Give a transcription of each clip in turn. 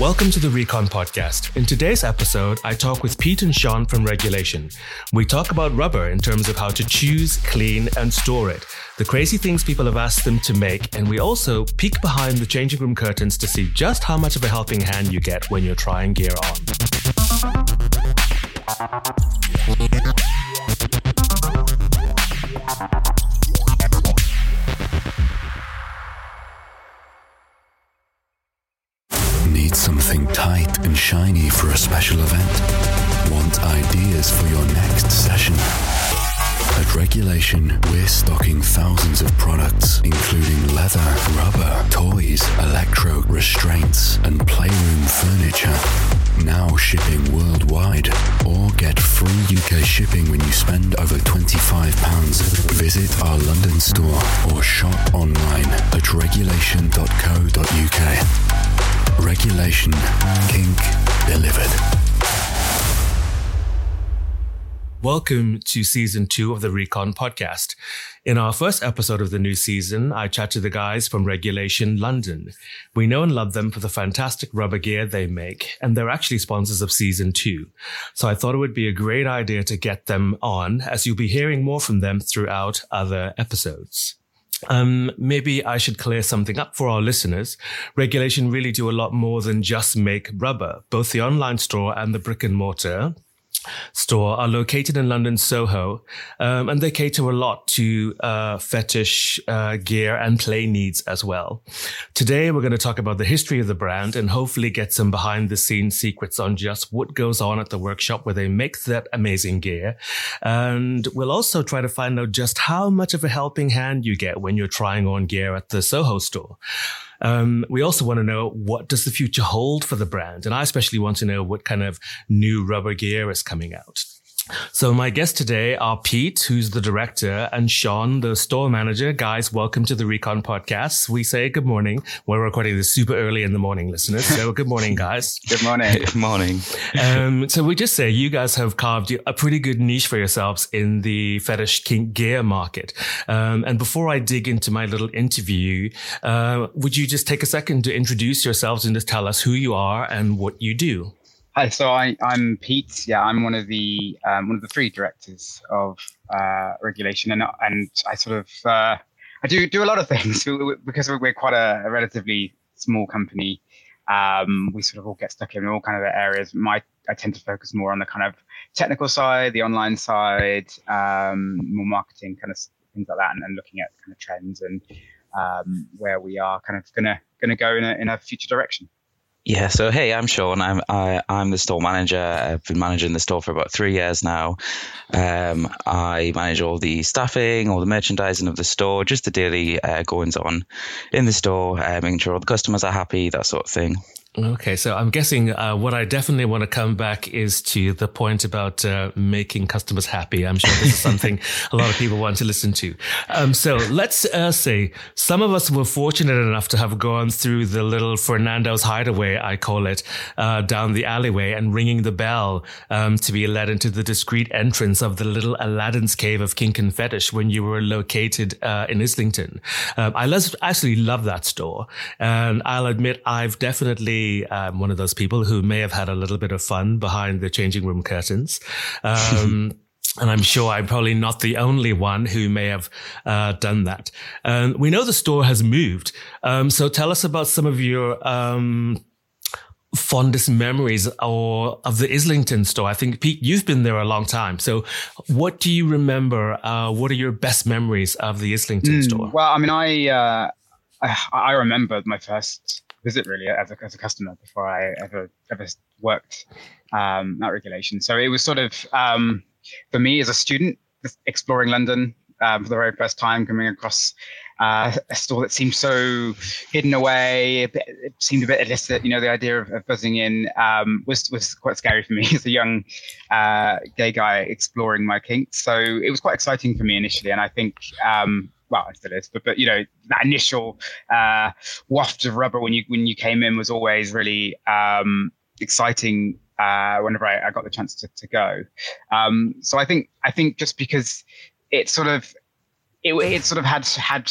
Welcome to the Recon Podcast. In today's episode, I talk with Pete and Sean from Regulation. We talk about rubber in terms of how to choose, clean, and store it, the crazy things people have asked them to make, and we also peek behind the changing room curtains to see just how much of a helping hand you get when you're trying gear on. Tight and shiny for a special event? Want ideas for your next session? At Regulation, we're stocking thousands of products, including leather, rubber, toys, electro, restraints, and playroom furniture. Now shipping worldwide. Or get free UK shipping when you spend over £25. Visit our London store or shop online at regulation.co.uk. Regulation Kink Delivered. Welcome to season two of the Recon podcast. In our first episode of the new season, I chat to the guys from Regulation London. We know and love them for the fantastic rubber gear they make, and they're actually sponsors of season two. So I thought it would be a great idea to get them on, as you'll be hearing more from them throughout other episodes. Um, maybe I should clear something up for our listeners. Regulation really do a lot more than just make rubber. Both the online store and the brick and mortar store are located in London Soho, um, and they cater a lot to uh, fetish uh, gear and play needs as well. Today, we're going to talk about the history of the brand and hopefully get some behind the scenes secrets on just what goes on at the workshop where they make that amazing gear. And we'll also try to find out just how much of a helping hand you get when you're trying on gear at the Soho store. Um, we also want to know what does the future hold for the brand, and I especially want to know what kind of new rubber gear is coming out. So my guests today are Pete, who's the director, and Sean, the store manager. Guys, welcome to the Recon podcast. We say good morning. We're recording this super early in the morning, listeners. So good morning, guys. good morning. Good morning. Um, so we just say you guys have carved a pretty good niche for yourselves in the fetish kink gear market. Um, and before I dig into my little interview, uh, would you just take a second to introduce yourselves and just tell us who you are and what you do? Hi, so I, I'm Pete. Yeah, I'm one of the um, one of the three directors of uh, regulation, and and I sort of uh, I do do a lot of things because we're quite a, a relatively small company. Um, we sort of all get stuck in all kind of areas. My I tend to focus more on the kind of technical side, the online side, um, more marketing kind of things like that, and, and looking at kind of trends and um, where we are kind of gonna gonna go in a in a future direction. Yeah, so hey, I'm Sean. I'm I, I'm the store manager. I've been managing the store for about three years now. Um, I manage all the staffing, all the merchandising of the store, just the daily uh, goings on in the store, uh, making sure all the customers are happy, that sort of thing. Okay, so I'm guessing uh, what I definitely want to come back is to the point about uh, making customers happy. I'm sure this is something a lot of people want to listen to. Um, so let's uh, say some of us were fortunate enough to have gone through the little Fernando's hideaway, I call it, uh, down the alleyway and ringing the bell um, to be led into the discreet entrance of the little Aladdin's cave of kink and fetish when you were located uh, in Islington. Um, I actually love that store, and I'll admit I've definitely um, one of those people who may have had a little bit of fun behind the changing room curtains. Um, and I'm sure I'm probably not the only one who may have uh, done that. Um, we know the store has moved. Um, so tell us about some of your um, fondest memories or of the Islington store. I think Pete, you've been there a long time. So what do you remember? Uh, what are your best memories of the Islington mm, store? Well, I mean, I, uh, I, I remember my first visit really as a, as a customer before I ever ever worked um, that regulation. So it was sort of um, for me as a student exploring London um, for the very first time, coming across uh, a store that seemed so hidden away. It seemed a bit illicit. You know, the idea of, of buzzing in um, was was quite scary for me as a young uh, gay guy exploring my kinks. So it was quite exciting for me initially, and I think um, well, it still is, but but you know that initial uh, waft of rubber when you when you came in was always really um, exciting. Uh, whenever I, I, got the chance to, to go, um, so I think I think just because it sort of it, it sort of had had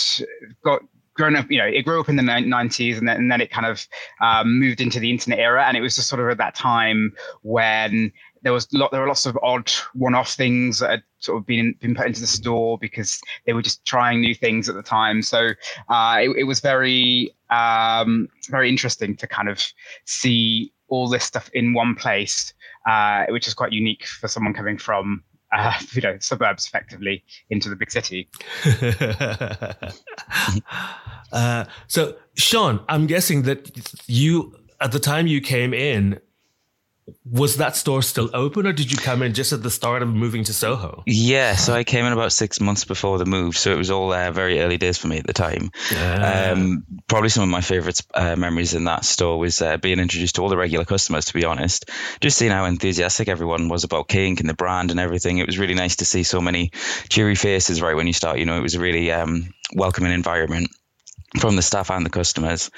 got grown up, you know, it grew up in the 90s and then, and then it kind of um, moved into the internet era. And it was just sort of at that time when there was lot, there were lots of odd one-off things that had sort of been been put into the store because they were just trying new things at the time. So uh, it, it, was very um, very interesting to kind of see all this stuff in one place, uh, which is quite unique for someone coming from uh, you know suburbs effectively into the big city. uh, so, Sean, I'm guessing that you at the time you came in, was that store still open or did you come in just at the start of moving to Soho? Yeah, so I came in about six months before the move. So it was all uh, very early days for me at the time. Yeah. Um, probably some of my favorite uh, memories in that store was uh, being introduced to all the regular customers, to be honest. Just seeing how enthusiastic everyone was about Kink and the brand and everything. It was really nice to see so many cheery faces right when you start. You know, it was a really um, welcoming environment from the staff and the customers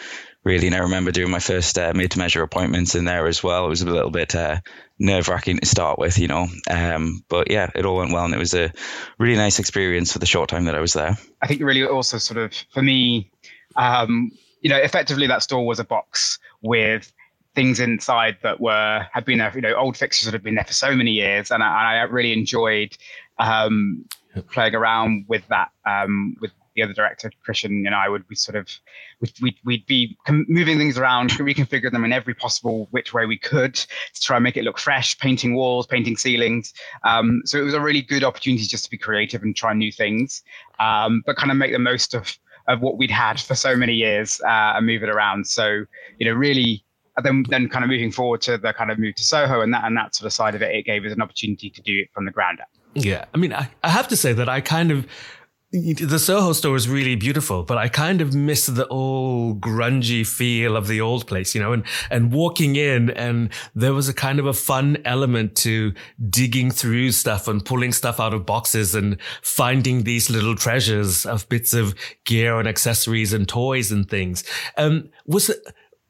really. And I remember doing my first uh, made to measure appointments in there as well. It was a little bit uh, nerve wracking to start with, you know. Um, but yeah, it all went well, and it was a really nice experience for the short time that I was there. I think really also sort of for me, um, you know, effectively that store was a box with things inside that were had been there, you know, old fixtures that had been there for so many years, and I, I really enjoyed um, playing around with that um, with the other director, Christian, and I would be sort of, we'd, we'd, we'd be moving things around, reconfigure them in every possible which way we could to try and make it look fresh, painting walls, painting ceilings. Um, so it was a really good opportunity just to be creative and try new things, um, but kind of make the most of, of what we'd had for so many years uh, and move it around. So, you know, really then then kind of moving forward to the kind of move to Soho and that and that sort of side of it, it gave us an opportunity to do it from the ground up. Yeah, I mean, I, I have to say that I kind of the Soho store is really beautiful, but I kind of miss the old grungy feel of the old place, you know, and, and walking in and there was a kind of a fun element to digging through stuff and pulling stuff out of boxes and finding these little treasures of bits of gear and accessories and toys and things. Um, was it,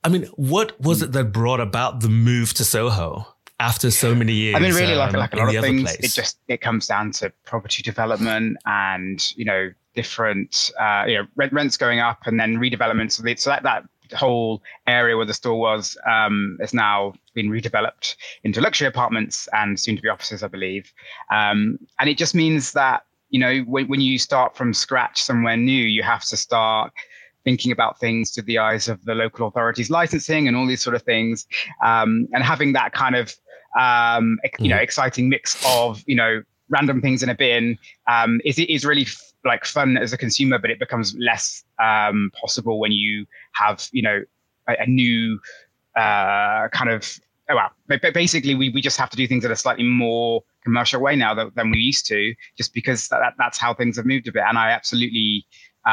I mean, what was it that brought about the move to Soho? After so many years. I mean, really, like, um, like a lot of things, place. it just it comes down to property development and you know different uh, you know rent, rents going up and then redevelopment. So, so that that whole area where the store was um, has now been redeveloped into luxury apartments and soon to be offices, I believe. Um, and it just means that you know when, when you start from scratch somewhere new, you have to start thinking about things through the eyes of the local authorities licensing and all these sort of things um, and having that kind of um, you know, mm. exciting mix of, you know, random things in a bin um, is, is really f- like fun as a consumer, but it becomes less um, possible when you have, you know, a, a new uh, kind of, oh, well, basically we, we just have to do things in a slightly more commercial way now than, than we used to, just because that, that's how things have moved a bit. And I absolutely, uh,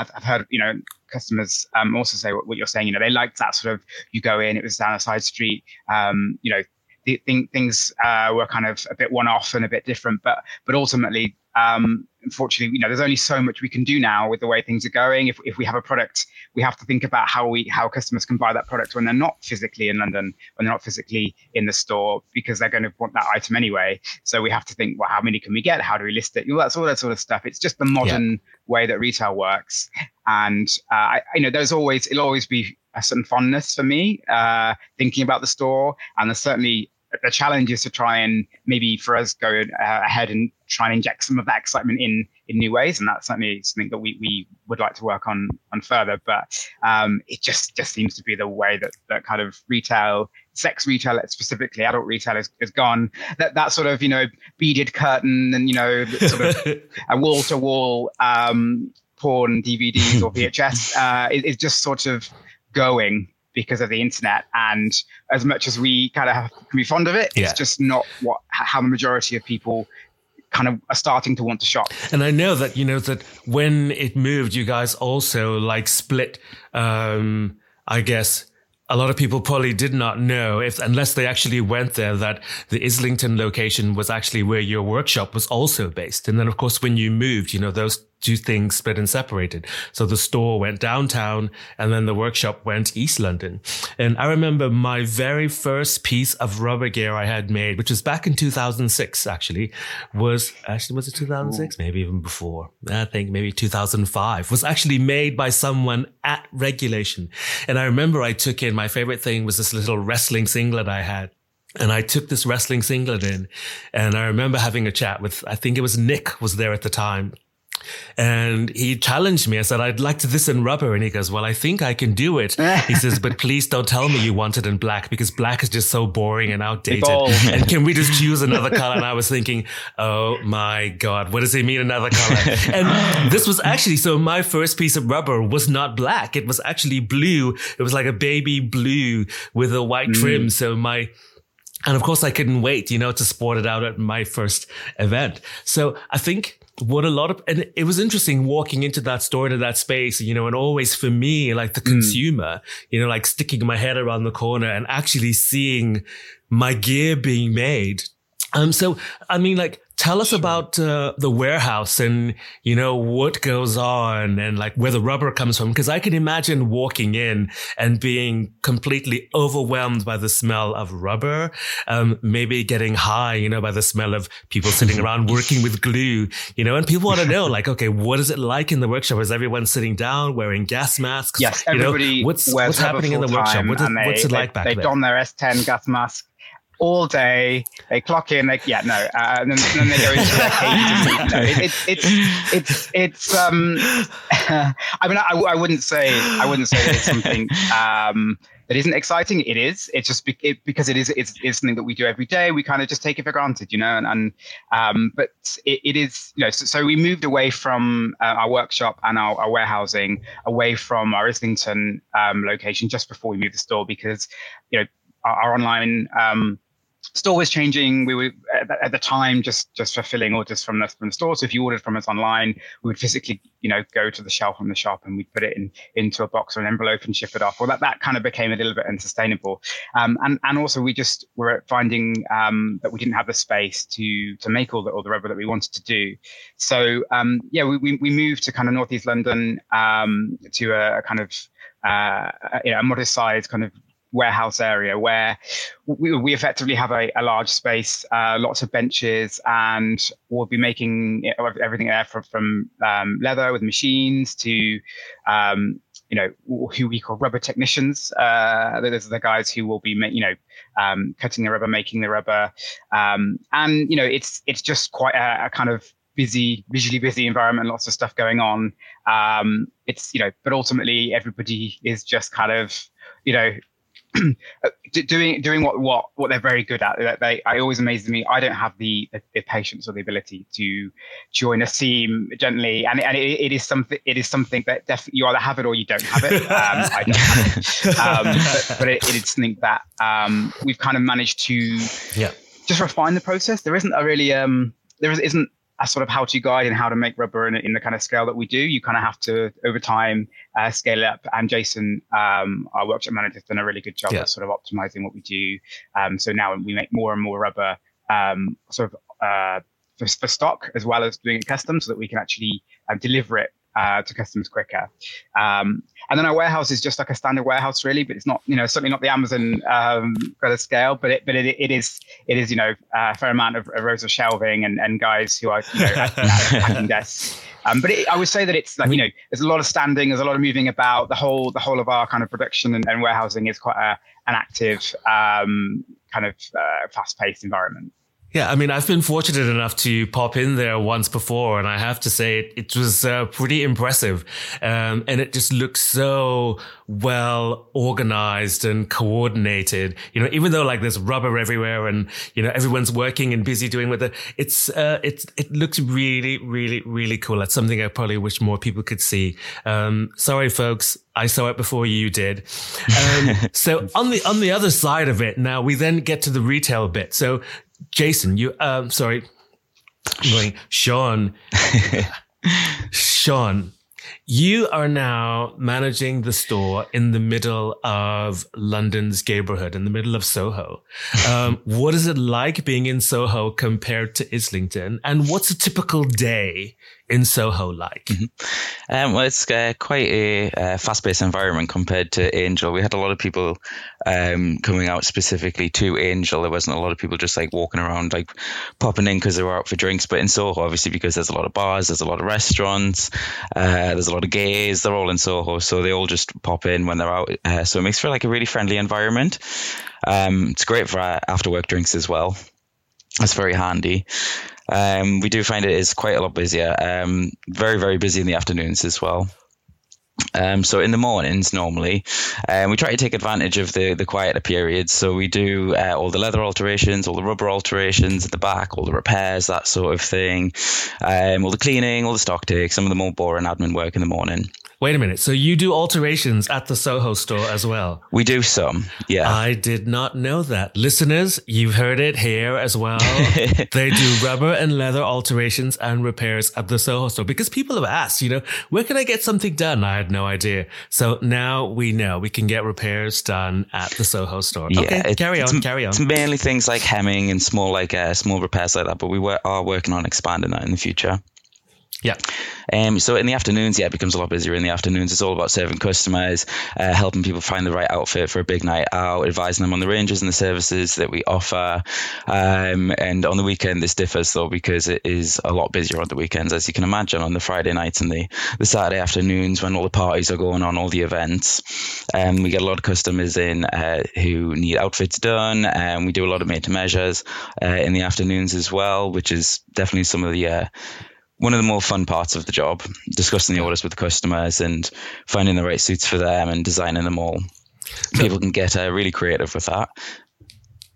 I've, I've heard, you know, customers um, also say what, what, you're saying. You know, they liked that sort of you go in, it was down a side street. Um, you know, the, things uh, were kind of a bit one off and a bit different. But but ultimately, um, unfortunately, you know, there's only so much we can do now with the way things are going. If, if we have a product, we have to think about how we how customers can buy that product when they're not physically in London, when they're not physically in the store, because they're going to want that item anyway. So we have to think, well, how many can we get? How do we list it? You know, that's all that sort of stuff. It's just the modern yeah. way that retail works, and uh, I, you know, there's always it'll always be a certain fondness for me uh, thinking about the store, and there's certainly the challenge is to try and maybe for us go uh, ahead and try and inject some of that excitement in in new ways, and that's certainly something that we, we would like to work on on further. But um, it just just seems to be the way that that kind of retail, sex retail specifically, adult retail is, is gone. That that sort of you know beaded curtain and you know sort of a wall to wall porn DVDs or VHS uh, is, is just sort of going because of the internet. And as much as we kind of can be fond of it, yeah. it's just not what how the majority of people kind of are starting to want to shop. And I know that you know that when it moved, you guys also like split. Um, I guess a lot of people probably did not know if unless they actually went there that the Islington location was actually where your workshop was also based. And then of course when you moved, you know, those two things split and separated. So the store went downtown and then the workshop went East London. And I remember my very first piece of rubber gear I had made, which was back in 2006, actually, was actually, was it 2006? Maybe even before. I think maybe 2005 was actually made by someone at regulation. And I remember I took in my favorite thing was this little wrestling singlet I had. And I took this wrestling singlet in and I remember having a chat with, I think it was Nick was there at the time and he challenged me. I said, I'd like to this in rubber. And he goes, well, I think I can do it. he says, but please don't tell me you want it in black because black is just so boring and outdated. and can we just choose another color? And I was thinking, oh my God, what does he mean another color? and this was actually, so my first piece of rubber was not black. It was actually blue. It was like a baby blue with a white mm. trim. So my, and of course I couldn't wait, you know, to sport it out at my first event. So I think what a lot of and it was interesting walking into that store into that space you know and always for me like the mm. consumer you know like sticking my head around the corner and actually seeing my gear being made um so i mean like Tell us about uh, the warehouse and, you know, what goes on and like where the rubber comes from. Cause I can imagine walking in and being completely overwhelmed by the smell of rubber. Um, maybe getting high, you know, by the smell of people sitting around working with glue, you know, and people want to know like, okay, what is it like in the workshop? Is everyone sitting down wearing gas masks? Yes. Everybody you know, what's, what's happening in the workshop? What is, they, what's it like back they there? They don their S10 gas mask all day. They clock in. They yeah no, uh, and, then, and, then, they go into their cage. no, it, it, it's it's it's um. I mean, I, I wouldn't say I wouldn't say that it's something um that isn't exciting. It is. It's just be, it, because it is. It's, it's, something that we do every day. We kind of just take it for granted, you know. And, and um, but it, it is. You know. So, so we moved away from uh, our workshop and our, our, warehousing, away from our Islington um, location just before we moved the store because, you know, our, our online um, store was changing. We were at the time just just fulfilling orders from the from the store. So if you ordered from us online, we would physically, you know, go to the shelf from the shop and we'd put it in into a box or an envelope and ship it off. Well, that that kind of became a little bit unsustainable. Um, and and also we just were finding um, that we didn't have the space to to make all the all the rubber that we wanted to do. So um, yeah, we, we, we moved to kind of northeast London um, to a, a kind of uh, you know, a modest size kind of warehouse area where we, we effectively have a, a large space, uh, lots of benches, and we'll be making everything there from, from um, leather with machines to, um, you know, who we call rubber technicians. Uh, those are the guys who will be, you know, um, cutting the rubber, making the rubber, um, and you know, it's it's just quite a, a kind of busy, visually busy environment, lots of stuff going on. Um, it's you know, but ultimately everybody is just kind of you know doing doing what what what they're very good at. They, I always amazes me. I don't have the, the, the patience or the ability to join a team gently, and and it, it is something it is something that definitely you either have it or you don't have it. Um, I don't have it, um, but, but it, it is something that um, we've kind of managed to yeah. just refine the process. There isn't a really um, there isn't a sort of how-to guide and how to make rubber in, in, the kind of scale that we do. You kind of have to over time uh, scale it up. And Jason, um, our workshop manager, has done a really good job yeah. of sort of optimizing what we do. Um, so now we make more and more rubber, um, sort of uh, for, for, stock as well as doing it custom, so that we can actually uh, deliver it uh, to customers quicker. Um, and then our warehouse is just like a standard warehouse, really, but it's not, you know, certainly not the Amazon um, kind of scale, but it, but it, it is, it is, you know, a fair amount of, of rows of shelving and, and guys who are, you know, packing desks. Um, but it, I would say that it's like, you know, there's a lot of standing, there's a lot of moving about. The whole, the whole of our kind of production and, and warehousing is quite a, an active, um, kind of uh, fast-paced environment. Yeah, I mean, I've been fortunate enough to pop in there once before, and I have to say it, it was uh, pretty impressive. Um, and it just looks so well organized and coordinated. You know, even though like there's rubber everywhere and, you know, everyone's working and busy doing with it, it's, uh, it's, it looks really, really, really cool. That's something I probably wish more people could see. Um, sorry, folks. I saw it before you did. Um, so on the, on the other side of it, now we then get to the retail bit. So Jason, you, um, sorry, I'm going, Sean, Sean, you are now managing the store in the middle of London's neighborhood, in the middle of Soho. Um, what is it like being in Soho compared to Islington? And what's a typical day in Soho like? Mm-hmm. Um, well, it's uh, quite a uh, fast paced environment compared to Angel. We had a lot of people um, coming out specifically to Angel. There wasn't a lot of people just like walking around, like popping in because they were out for drinks. But in Soho, obviously, because there's a lot of bars, there's a lot of restaurants, uh, there's a lot of gays, they're all in Soho. So they all just pop in when they're out. Uh, so it makes for like a really friendly environment. Um, it's great for uh, after work drinks as well. That's very handy. Um, we do find it is quite a lot busier. Um, very, very busy in the afternoons as well. Um, so in the mornings, normally, um, we try to take advantage of the, the quieter periods. So we do uh, all the leather alterations, all the rubber alterations at the back, all the repairs, that sort of thing, um, all the cleaning, all the stock takes, some of the more boring admin work in the morning. Wait a minute. So you do alterations at the Soho store as well? We do some, yeah. I did not know that. Listeners, you've heard it here as well. they do rubber and leather alterations and repairs at the Soho store because people have asked, you know, where can I get something done? I had no idea. So now we know we can get repairs done at the Soho store. Yeah, okay, carry on, carry on. It's mainly things like hemming and small, like uh, small repairs like that, but we are working on expanding that in the future. Yeah. Um, so in the afternoons, yeah, it becomes a lot busier. In the afternoons, it's all about serving customers, uh, helping people find the right outfit for a big night out, advising them on the ranges and the services that we offer. Um, and on the weekend, this differs though because it is a lot busier on the weekends, as you can imagine, on the Friday nights and the, the Saturday afternoons when all the parties are going on, all the events. Um, we get a lot of customers in uh, who need outfits done, and we do a lot of made to measures uh, in the afternoons as well, which is definitely some of the uh, one of the more fun parts of the job, discussing the orders with the customers and finding the right suits for them and designing them all. So, People can get uh, really creative with that.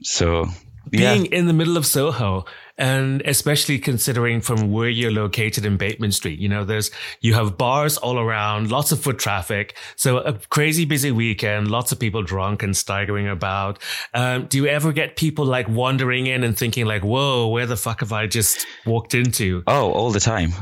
So, being yeah. in the middle of Soho, and especially considering from where you're located in Bateman Street, you know, there's, you have bars all around, lots of foot traffic. So a crazy busy weekend, lots of people drunk and staggering about. Um, do you ever get people like wandering in and thinking like, whoa, where the fuck have I just walked into? Oh, all the time.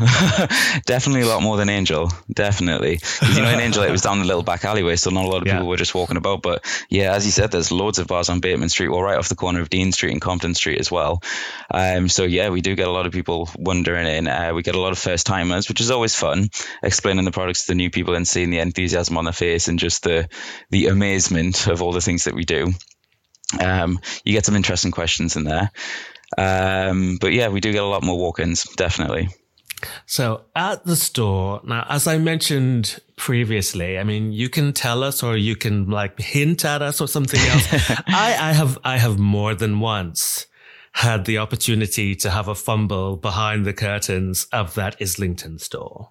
Definitely a lot more than Angel. Definitely. You know, in Angel, it was down the little back alleyway. So not a lot of yeah. people were just walking about. But yeah, as you said, there's loads of bars on Bateman Street, well, right off the corner of Dean Street and Compton Street as well. Um, um, so yeah, we do get a lot of people wondering in. Uh, we get a lot of first timers, which is always fun, explaining the products to the new people and seeing the enthusiasm on their face and just the the amazement of all the things that we do. Um, you get some interesting questions in there. Um, but yeah, we do get a lot more walk-ins, definitely. So at the store, now, as I mentioned previously, I mean, you can tell us or you can like hint at us or something else. I, I have, I have more than once had the opportunity to have a fumble behind the curtains of that Islington store.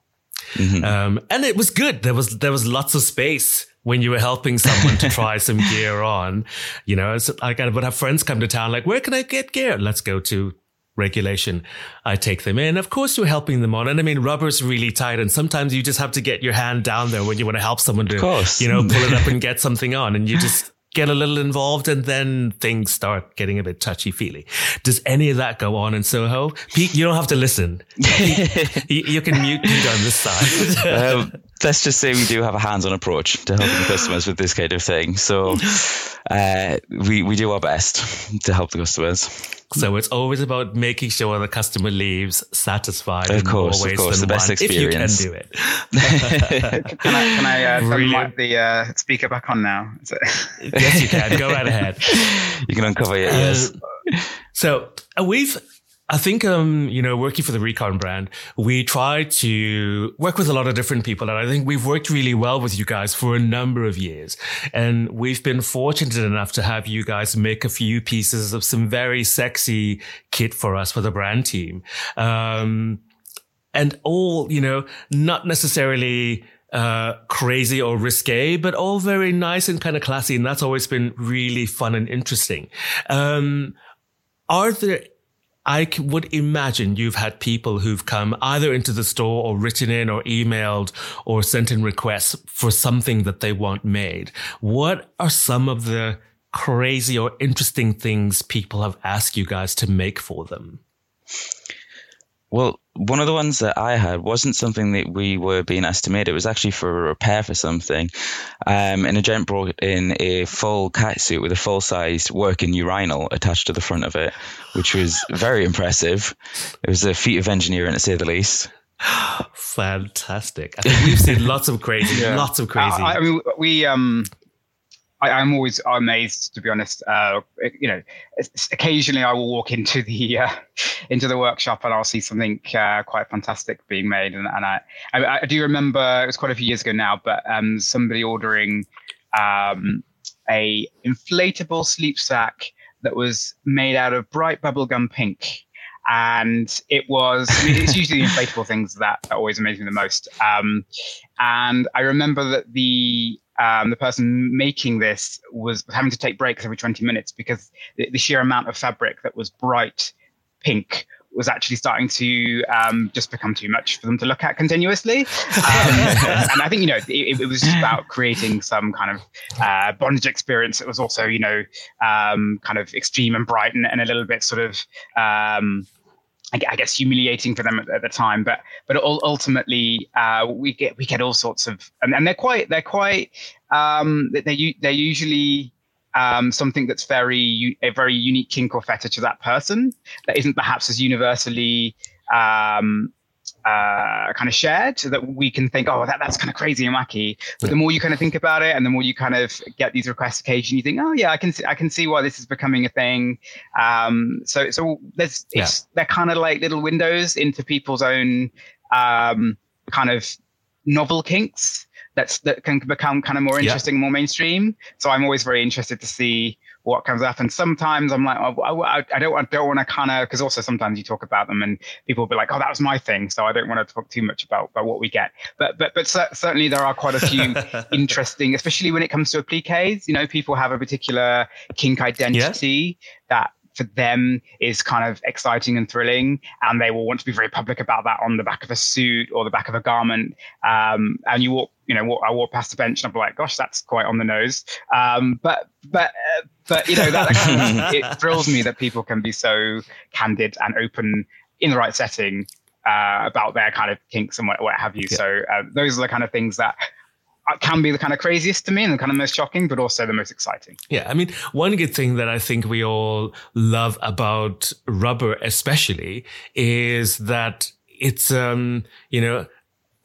Mm-hmm. Um, and it was good. There was, there was lots of space when you were helping someone to try some gear on. You know, so I would have friends come to town, like, where can I get gear? Let's go to regulation. I take them in. Of course, you're helping them on. And I mean, rubber's really tight. And sometimes you just have to get your hand down there when you want to help someone to, you know, pull it up and get something on. And you just, get a little involved and then things start getting a bit touchy feely. Does any of that go on in Soho? Pete, you don't have to listen. Pete, you, can mute, mute on this side. um, let's just say we do have a hands-on approach to helping customers with this kind of thing. So uh, we, we do our best to help the customers. So it's always about making sure the customer leaves satisfied. Of course, of course, the best experience. If you can do it. can I, can I uh, turn the uh, speaker back on now? yes, you can. Go right ahead. You can uncover your ears. Uh, so uh, we've I think, um, you know, working for the Recon brand, we try to work with a lot of different people. And I think we've worked really well with you guys for a number of years. And we've been fortunate enough to have you guys make a few pieces of some very sexy kit for us for the brand team. Um, and all, you know, not necessarily, uh, crazy or risque, but all very nice and kind of classy. And that's always been really fun and interesting. Um, are there I would imagine you've had people who've come either into the store or written in or emailed or sent in requests for something that they want made. What are some of the crazy or interesting things people have asked you guys to make for them? Well, one of the ones that I had wasn't something that we were being estimated. It was actually for a repair for something. Um, and a gent brought in a full cat suit with a full sized working urinal attached to the front of it, which was very impressive. It was a feat of engineering to say the least. Fantastic. I think we've seen lots of crazy, yeah. lots of crazy. I, I mean, we, um, I, am always amazed, to be honest. Uh, you know, occasionally I will walk into the uh, into the workshop and I'll see something uh, quite fantastic being made, and, and I, I, I do remember it was quite a few years ago now, but um, somebody ordering um, a inflatable sleep sack that was made out of bright bubblegum pink and it was it's usually the inflatable things that always amazing the most um, and i remember that the um, the person making this was having to take breaks every 20 minutes because the, the sheer amount of fabric that was bright pink was actually starting to um, just become too much for them to look at continuously. Um, and I think, you know, it, it, was just about creating some kind of uh, bondage experience. It was also, you know, um, kind of extreme and bright and, and a little bit sort of, um, I guess humiliating for them at, at, the time, but but ultimately uh, we get we get all sorts of and, and they're quite they're quite um, they they're usually um, something that's very a very unique kink or fetish to that person that isn't perhaps as universally um, uh, kind of shared so that we can think, oh, that, that's kind of crazy and wacky. But yeah. the more you kind of think about it, and the more you kind of get these requests occasionally, you think, oh yeah, I can see, I can see why this is becoming a thing. Um, so so there's yeah. they're kind of like little windows into people's own um, kind of novel kinks that's that can become kind of more interesting, yeah. more mainstream. So I'm always very interested to see what comes up. And sometimes I'm like, oh, I, I don't, I don't want to kind of, because also sometimes you talk about them and people will be like, oh, that was my thing. So I don't want to talk too much about, about what we get. But but but certainly there are quite a few interesting, especially when it comes to appliques. You know, people have a particular kink identity yeah. that for them is kind of exciting and thrilling, and they will want to be very public about that on the back of a suit or the back of a garment. Um, and you walk, you know, walk, I walk past the bench and I'm like, gosh, that's quite on the nose. Um, but but uh, but you know that, of, it thrills me that people can be so candid and open in the right setting uh, about their kind of kinks and what, what have you. Yeah. So uh, those are the kind of things that can be the kind of craziest to me and the kind of most shocking, but also the most exciting. Yeah. I mean, one good thing that I think we all love about rubber, especially, is that it's, um, you know,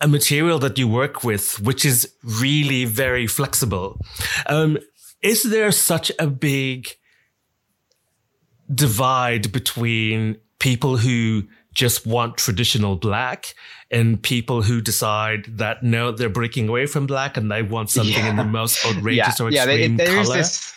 a material that you work with, which is really very flexible. Um, is there such a big divide between people who just want traditional black and people who decide that no, they're breaking away from black and they want something yeah. in the most outrageous yeah. or extreme yeah, color. This,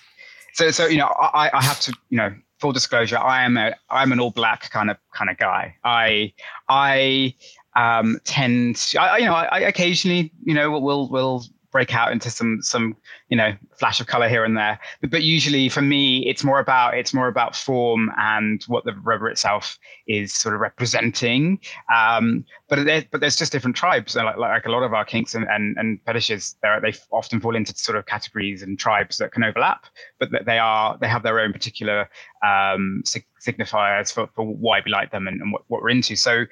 so, so you know, I, I have to, you know, full disclosure, I am a, I'm an all black kind of kind of guy. I, I um, tend, I, you know, I, I occasionally, you know, will will break out into some some you know flash of color here and there. But, but usually for me it's more about it's more about form and what the rubber itself is sort of representing. Um, but there, but there's just different tribes. Like, like a lot of our kinks and and, and fetishes they often fall into sort of categories and tribes that can overlap but that they are they have their own particular um, signifiers for, for why we like them and, and what, what we're into. So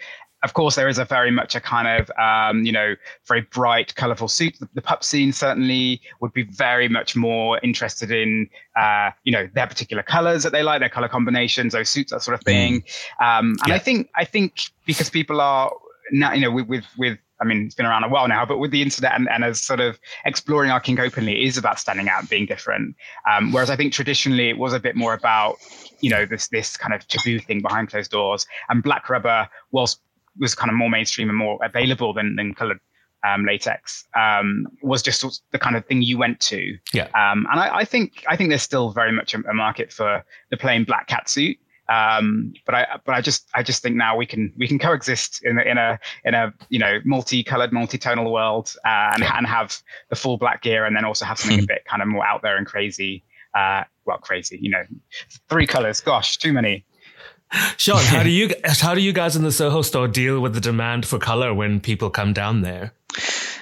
of course, there is a very much a kind of, um, you know, very bright, colorful suit. The, the, pup scene certainly would be very much more interested in, uh, you know, their particular colors that they like, their color combinations, those suits, that sort of thing. Mm. Um, and yeah. I think, I think because people are now, you know, with, with, with I mean, it's been around a while now, but with the internet and, and as sort of exploring our kink openly is about standing out and being different. Um, whereas I think traditionally it was a bit more about, you know, this this kind of taboo thing behind closed doors. And black rubber, whilst was kind of more mainstream and more available than than colored um, latex um, was just the kind of thing you went to. Yeah. Um, and I, I, think I think there's still very much a, a market for the plain black cat suit. Um, but I but I just I just think now we can we can coexist in a in a in a you know multicolored multi-tonal world uh, and yeah. and have the full black gear and then also have something a bit kind of more out there and crazy. Uh, well, crazy, you know, three colors. Gosh, too many. Sean, how do you how do you guys in the Soho store deal with the demand for color when people come down there?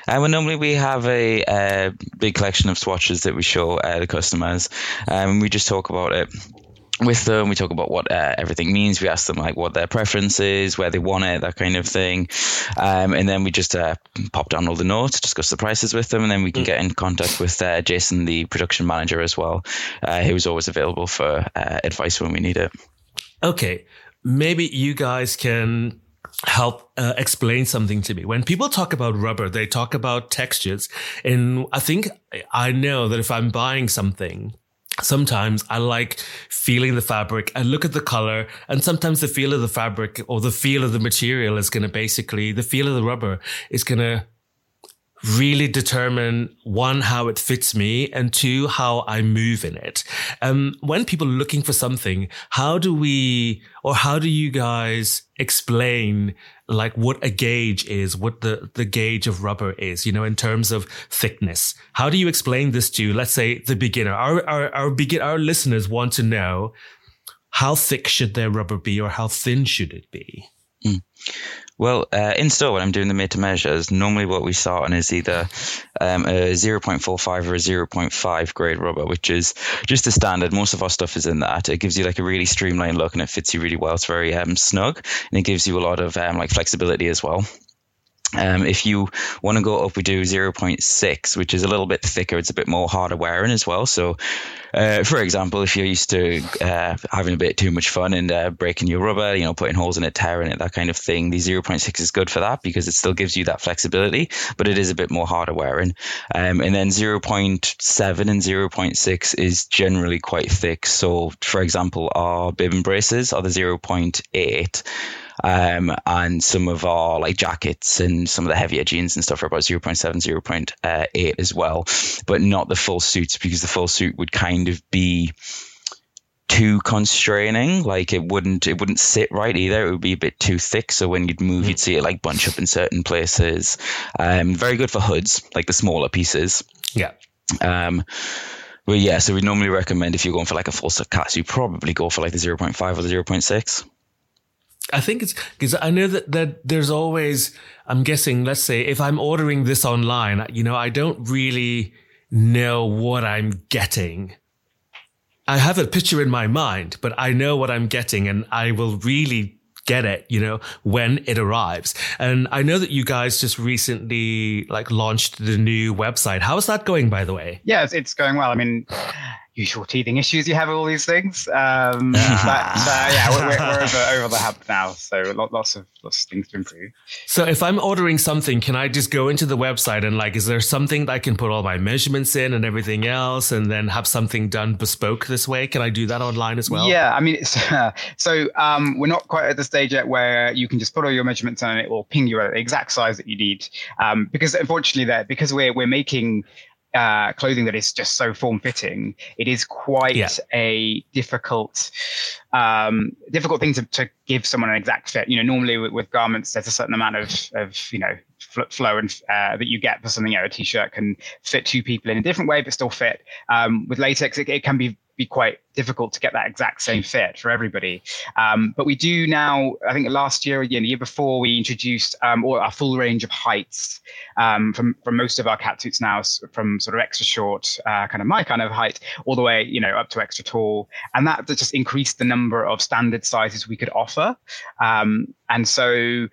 Uh, well, normally we have a, big collection of swatches that we show uh, the customers, um, and we just talk about it with them. We talk about what uh, everything means. We ask them like what their preference is, where they want it, that kind of thing, um, and then we just uh, pop down all the notes, discuss the prices with them, and then we can mm. get in contact with uh, Jason, the production manager, as well, uh, who's always available for uh, advice when we need it okay, maybe you guys can help uh, explain something to me. When people talk about rubber, they talk about textures. And I think I know that if I'm buying something, sometimes I like feeling the fabric and look at the color. And sometimes the feel of the fabric or the feel of the material is going to basically, the feel of the rubber is going to really determine one, how it fits me and two, how I move in it. Um, when people are looking for something, how do we, or how do you guys explain like what a gauge is, what the, the gauge of rubber is, you know, in terms of thickness? How do you explain this to, let's say, the beginner? Our, our, our begin, our listeners want to know how thick should their rubber be or how thin should it be? Mm. Well, uh, in store, when I'm doing the made to measures, normally what we start on is either um, a 0.45 or a 0.5 grade rubber, which is just the standard. Most of our stuff is in that. It gives you like a really streamlined look and it fits you really well. It's very um, snug and it gives you a lot of um, like flexibility as well. Um, if you want to go up, we do 0.6, which is a little bit thicker. It's a bit more harder wearing as well. So, uh, for example, if you're used to uh, having a bit too much fun and uh, breaking your rubber, you know, putting holes in it, tearing it, that kind of thing, the 0.6 is good for that because it still gives you that flexibility, but it is a bit more harder wearing. Um, and then 0.7 and 0.6 is generally quite thick. So, for example, our bib and braces are the 0.8 um, and some of our like jackets and some of the heavier jeans and stuff are about 0.7, 0.8 as well, but not the full suits because the full suit would kind of be too constraining. Like it wouldn't it wouldn't sit right either. It would be a bit too thick. So when you'd move, you'd see it like bunch up in certain places. Um, very good for hoods, like the smaller pieces. Yeah. Um, but yeah, so we normally recommend if you're going for like a full set cast, you probably go for like the 0.5 or the 0.6. I think it's because I know that, that there's always, I'm guessing, let's say if I'm ordering this online, you know, I don't really know what I'm getting. I have a picture in my mind, but I know what I'm getting and I will really get it, you know, when it arrives. And I know that you guys just recently like launched the new website. How is that going, by the way? It's, it's going well. I mean, usual teething issues you have with all these things. Um, but uh, yeah, we're, we're, over, over the hump now, so lots of lots of things to improve. So if I'm ordering something, can I just go into the website and like, is there something that I can put all my measurements in and everything else, and then have something done bespoke this way? Can I do that online as well? Yeah, I mean, uh, so um, we're not quite at the stage yet where you can just put all your measurements and it will ping you at the exact size that you need. Um, because unfortunately, that because we're we're making uh, clothing that is just so form fitting, it is quite yeah. a difficult um, difficult thing to, to give someone an exact fit. You know, normally with, with garments, there's a certain amount of of you know flow and uh, that you get for something. You know, a t-shirt can fit two people in a different way, but still fit. Um, with latex, it, it, can be be quite difficult to get that exact same fit for everybody. Um, but we do now. I think last year, yeah, the year before, we introduced um, all our full range of heights um, from from most of our cat suits now, from sort of extra short, uh, kind of my kind of height, all the way, you know, up to extra tall, and that just increased the number of standard sizes we could offer. Um, and so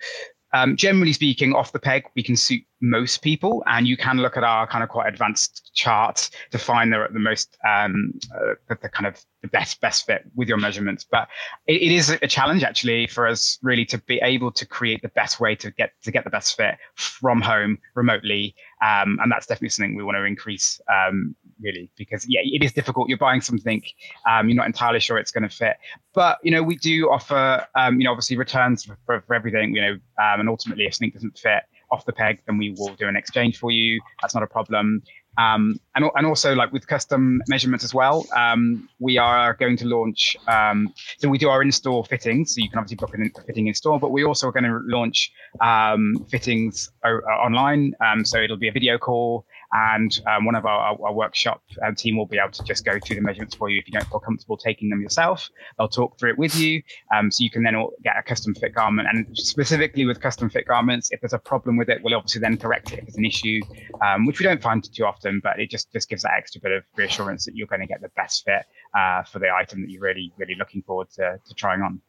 um, generally speaking, off the peg, we can suit most people, and you can look at our kind of quite advanced charts to find the, the most um, uh, the, the, kind of the best best fit with your measurements. But it, it is a challenge actually for us really to be able to create the best way to get to get the best fit from home remotely, um, and that's definitely something we want to increase um, really because yeah, it is difficult. You're buying something, um, you're not entirely sure it's going to fit. But you know, we do offer um, you know obviously returns for, for, everything. You know, um, and ultimately if something doesn't fit off the peg, then we will do an exchange for you. That's not a problem. Um, and, and also like with custom measurements as well, um, we are going to launch. Um, so we do our in-store fittings, so you can obviously book a fitting in store, but we also are going to launch um, fittings o- online. Um, so it'll be a video call and um, one of our, our workshop uh, team will be able to just go through the measurements for you if you don't feel comfortable taking them yourself. They'll talk through it with you, um, so you can then get a custom fit garment. And specifically with custom fit garments, if there's a problem with it, we'll obviously then correct it if it's an issue, um, which we don't find too often, but it just just gives that extra bit of reassurance that you're going to get the best fit uh, for the item that you're really really looking forward to, to trying on.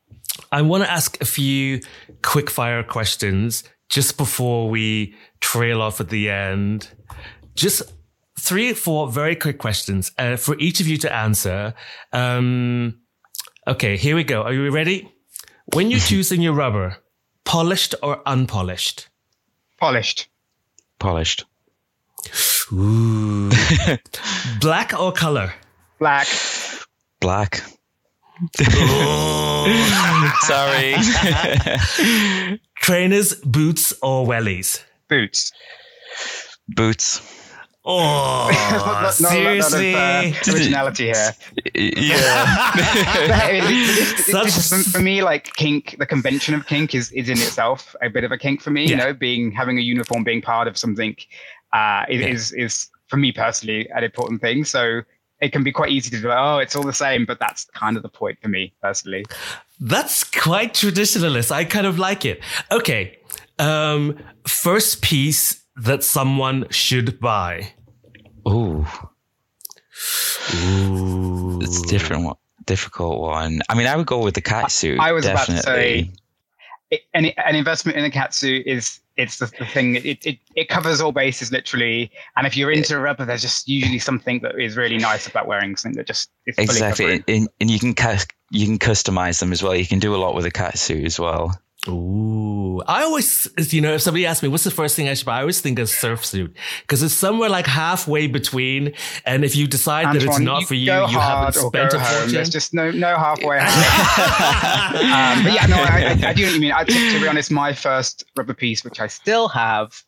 I want to ask a few quick fire questions just before we trail off at the end just three or four very quick questions uh, for each of you to answer. Um, okay, here we go. Are you ready? When you're choosing your rubber, Polished or unpolished? Polished. Polished. Ooh. Black or color? Black. Black. Sorry. Trainers, boots, or wellies? Boots. Boots. Oh, Not- seriously? not uh, originality here. Yeah. But it- it- this- this- Such- this is- for me, like kink, the convention of kink is, is in itself a bit of a kink for me. Yeah. You know, being having a uniform, being part of something, uh, is, Yeah. is is for me personally an important thing. So it can be quite easy to be like, oh, it's all the same, but that's kind of the point for me personally. That's quite traditionalist. I kind of like it. Okay. Um, first piece that someone should buy. Ooh, Ooh. it's a different one. Difficult one. I mean, I would go with the cat suit. I was about to definitely. say- It, an, an investment in a catsuit is it's the, the thing. It, it it covers all bases literally. And if you're into rubber, there's just usually something that is really nice about wearing something that just is exactly, and, and you can cu- you can customize them as well. You can do a lot with a cat suit as well. Ooh, I always, you know, if somebody asks me what's the first thing I should buy, I always think of surf suit because it's somewhere like halfway between. And if you decide that it's Antoine, not for you, you haven't spent a fortune. There's just no no halfway um, but yeah, no, I, I, I do know what you mean. I, to, to be honest, my first rubber piece, which I still have,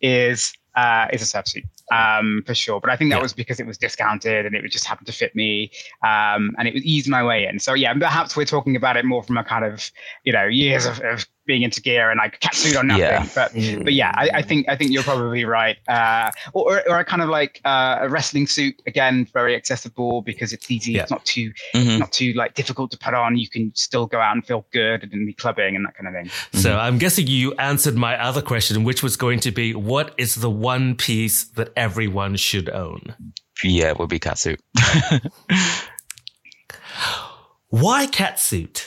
is uh, is a surf suit um, for sure. But I think that Yeah. was because it was discounted and it would just happen to fit me, um, and it would ease my way in. So yeah, perhaps we're talking about it more from a kind of you know years of, of being into gear and like catsuit or nothing. Yeah. But but yeah, I, I think I think you're probably right. Uh, or, or, or a kind of like uh, a wrestling suit again, very accessible because it's easy. Yeah. It's not too Mhm. not too like difficult to put on. You can still go out and feel good and be clubbing and that kind of thing. So I'm guessing you answered my other question, which was going to be, what is the one piece that everyone should own? Yeah, it would be cat suit. Why catsuit?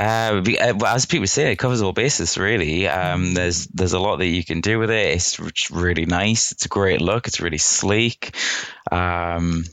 Uh, be- uh, well, as people say, it covers all bases. Really, um, there's there's a lot that you can do with it. It's r- really nice. It's a great look. It's really sleek. Um,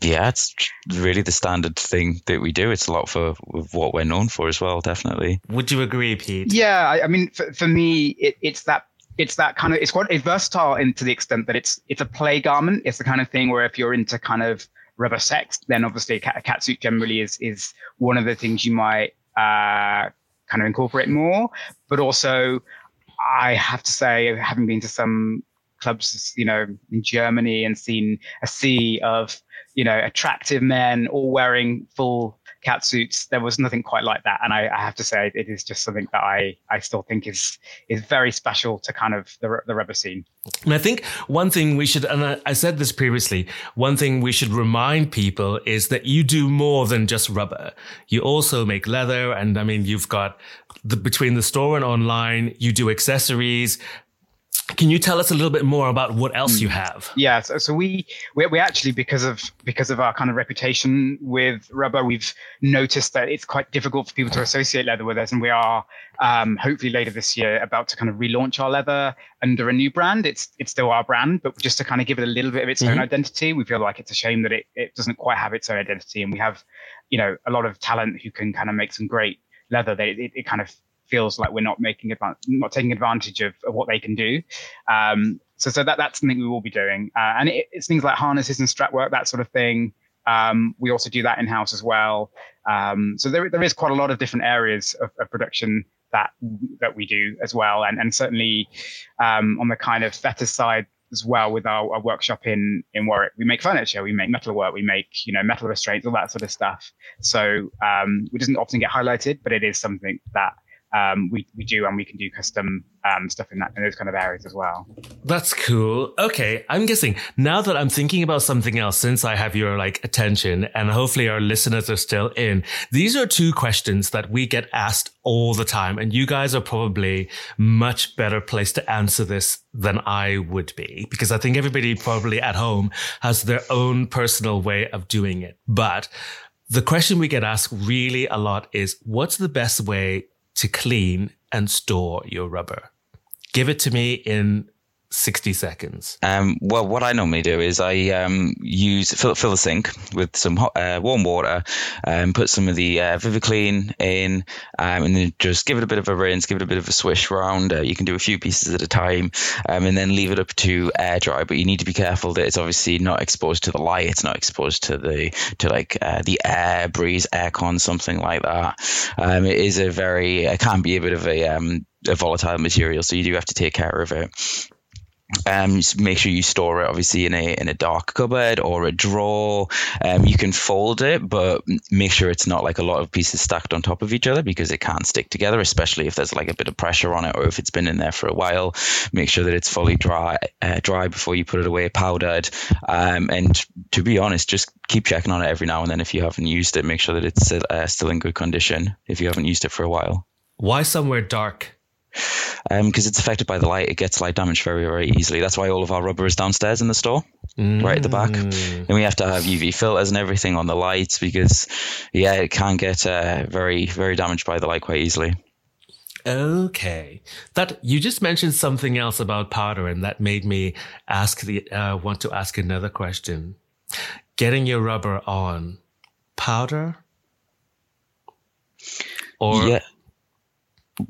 yeah, it's really the standard thing that we do. It's a lot for what we're known for as well. Definitely. Would you agree, Pete? Yeah, I, I mean, for, for me, it, it's that it's that kind of it's quite it's versatile in to the extent that it's it's a play garment. It's the kind of thing where if you're into kind of rubber sex, then obviously a cat, suit generally is is one of the things you might uh, kind of incorporate more. But also, I have to say, having been to some clubs, you know, in Germany and seen a sea of you know attractive men all wearing full cat suits. There was nothing quite like that, and I, I have to say it is just something that I, I still think is is very special to kind of the the rubber scene. And I think one thing we should, and I, I said this previously, one thing we should remind people is that you do more than just rubber. You also make leather. And I mean, you've got the, between the store and online, you do accessories. Can you tell us a little bit more about what else you have? Yeah, so, so we, we we actually because of because of our kind of reputation with rubber, we've noticed that it's quite difficult for people to associate leather with us, and we are um, hopefully later this year about to kind of relaunch our leather under a new brand. It's it's still our brand, but just to kind of give it a little bit of its own Mhm. identity, we feel like it's a shame that it, it doesn't quite have its own identity, and we have you know a lot of talent who can kind of make some great leather They it, it kind of feels like we're not making advan- not taking advantage of, of what they can do. Um, so so that that's something we will be doing, uh, and it, it's things like harnesses and strap work, that sort of thing. Um, we also do that in house as well. Um, so there there is quite a lot of different areas of, of production that that we do as well, and and certainly um, on the kind of fetish side as well with our, our workshop in in Warwick. We make furniture, we make metal work, we make you know metal restraints, all that sort of stuff. So um, it doesn't often get highlighted, but it is something that um, we we do, and we can do custom um, stuff in that in those kind of areas as well. That's cool. Okay. I'm guessing now that I'm thinking about something else, since I have your like attention and hopefully our listeners are still in, these are two questions that we get asked all the time. And you guys are probably much better placed to answer this than I would be because I think everybody probably at home has their own personal way of doing it. But the question we get asked really a lot is what's the best way to clean and store your rubber? Give it to me in 60 seconds? Um, well, what I normally do is I um, use fill, fill the sink with some hot, uh, warm water, and put some of the uh, Viviclean in, um, and then just give it a bit of a rinse, give it a bit of a swish around. Uh, you can do a few pieces at a time, um, and then leave it up to air dry. But you need to be careful that it's obviously not exposed to the light. It's not exposed to the to like uh, the air, breeze, aircon, something like that. Um, it is a very it can be a bit of a um, a volatile material, so you do have to take care of it. Um, make sure you store it obviously in a in a dark cupboard or a drawer. Um, you can fold it, but make sure it's not like a lot of pieces stacked on top of each other because it can't stick together, especially if there's like a bit of pressure on it or if it's been in there for a while. Make sure that it's fully dry uh, dry before you put it away, powdered. Um, and to be honest, just keep checking on it every now and then. If you haven't used it, make sure that it's uh, still in good condition. If you haven't used it for a while. Why somewhere dark? Because um, it's affected by the light, it gets light damage very, very easily. That's why all of our rubber is downstairs in the store, mm. right at the back. Mm. And we have to have UV filters and everything on the lights because, yeah, it can get uh, very, very damaged by the light quite easily. Okay, that you just mentioned something else about powder, and that made me ask the uh, want to ask another question. Getting your rubber on powder, or yeah.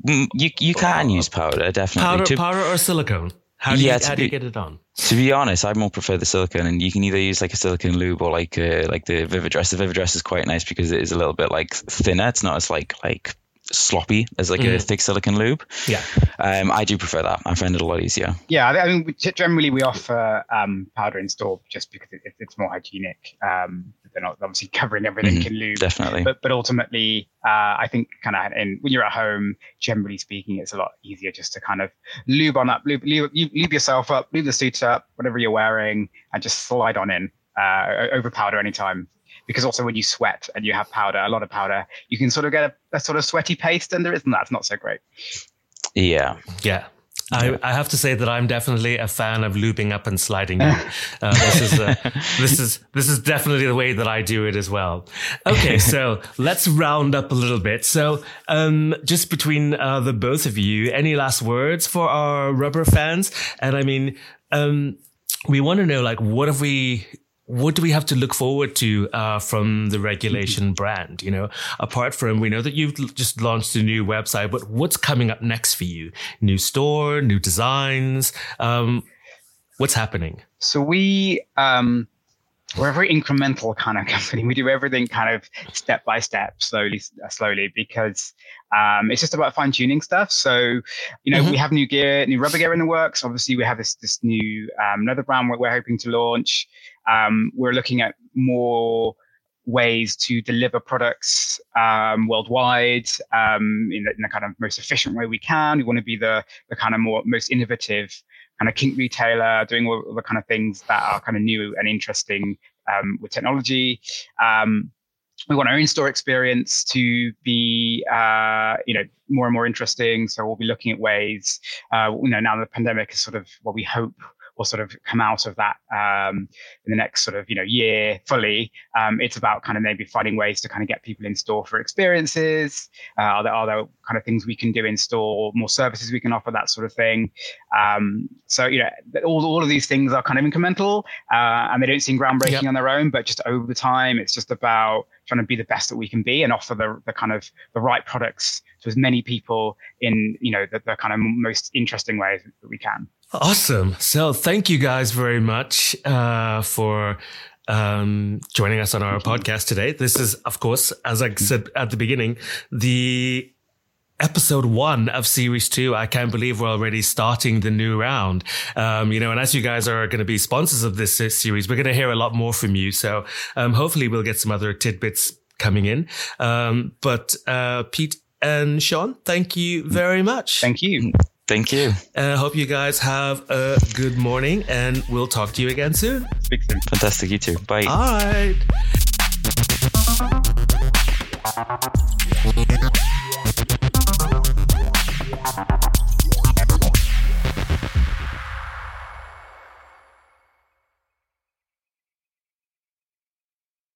Mm, you you can use powder definitely. Powder, to, powder or silicone. How do, yeah, you, how be, do you get it on? To be honest, I more prefer the silicone, and you can either use like a silicone lube or like uh, like the Vividress. The Vividress is quite nice because it is a little bit like thinner. It's not as like like sloppy as like mm. a thick silicon lube. Yeah, um, I do prefer that. I find it a lot easier. Yeah, I mean, generally we offer um, powder in store just because it, it's more hygienic. Um, they're not obviously covering everything mm, in lube. Definitely. But but ultimately, uh, I think kind of in when you're at home, generally speaking, it's a lot easier just to kind of lube on up, lube, lube, lube yourself up, lube the suit up, whatever you're wearing, and just slide on in uh, over powder anytime. Because also when you sweat and you have powder, a lot of powder, you can sort of get a, a sort of sweaty paste under it, and that's not so great. Yeah. Yeah. I, I, have to say that I'm definitely a fan of looping up and sliding in. Uh, this is uh, this is this is definitely the way that I do it as well. Okay, so let's round up a little bit. So, um, just between uh, the both of you, any last words for our rubber fans? And I mean, um, we want to know like what have we what do we have to look forward to uh, from the regulation brand? You know, apart from we know that you've just launched a new website, but what's coming up next for you? New store, new designs. Um, what's happening? So we um, we're a very incremental kind of company. We do everything kind of step by step, slowly, slowly, because um, it's just about fine tuning stuff. So, you know, mm-hmm. we have new gear, new rubber gear in the works. Obviously, we have this this new um, leather brand we're, we're hoping to launch. Um, we're looking at more ways to deliver products um, worldwide um, in, the, in, the, kind of most efficient way we can. We want to be the the kind of more most innovative kind of kink retailer, doing all the kind of things that are kind of new and interesting um, with technology. Um, we want our in-store experience to be, uh, you know, more and more interesting. So we'll be looking at ways, uh, you know, now the pandemic is sort of what we hope will sort of come out of that um, in the next sort of you know year fully. Um, it's about kind of maybe finding ways to kind of get people in store for experiences. Uh, are there are there kind of things we can do in store, more services we can offer, that sort of thing. Um, so you know all all of these things are kind of incremental uh, and they don't seem groundbreaking yep. on their own, but just over time, it's just about trying to be the best that we can be and offer the, the kind of the right products to as many people in you know the, the kind of most interesting ways that we can. Awesome. So thank you guys very much uh, for um, joining us on our podcast today. This is, of course, as I said at the beginning, the episode one of series two. I can't believe we're already starting the new round. Um, you know, and as you guys are going to be sponsors of this series, we're going to hear a lot more from you. So, um, hopefully we'll get some other tidbits coming in. Um, but, uh, Pete and Sean, thank you very much. Thank you. Thank you. And I hope you guys have a good morning and we'll talk to you again soon. Speak soon. Fantastic. You too. Bye. All right.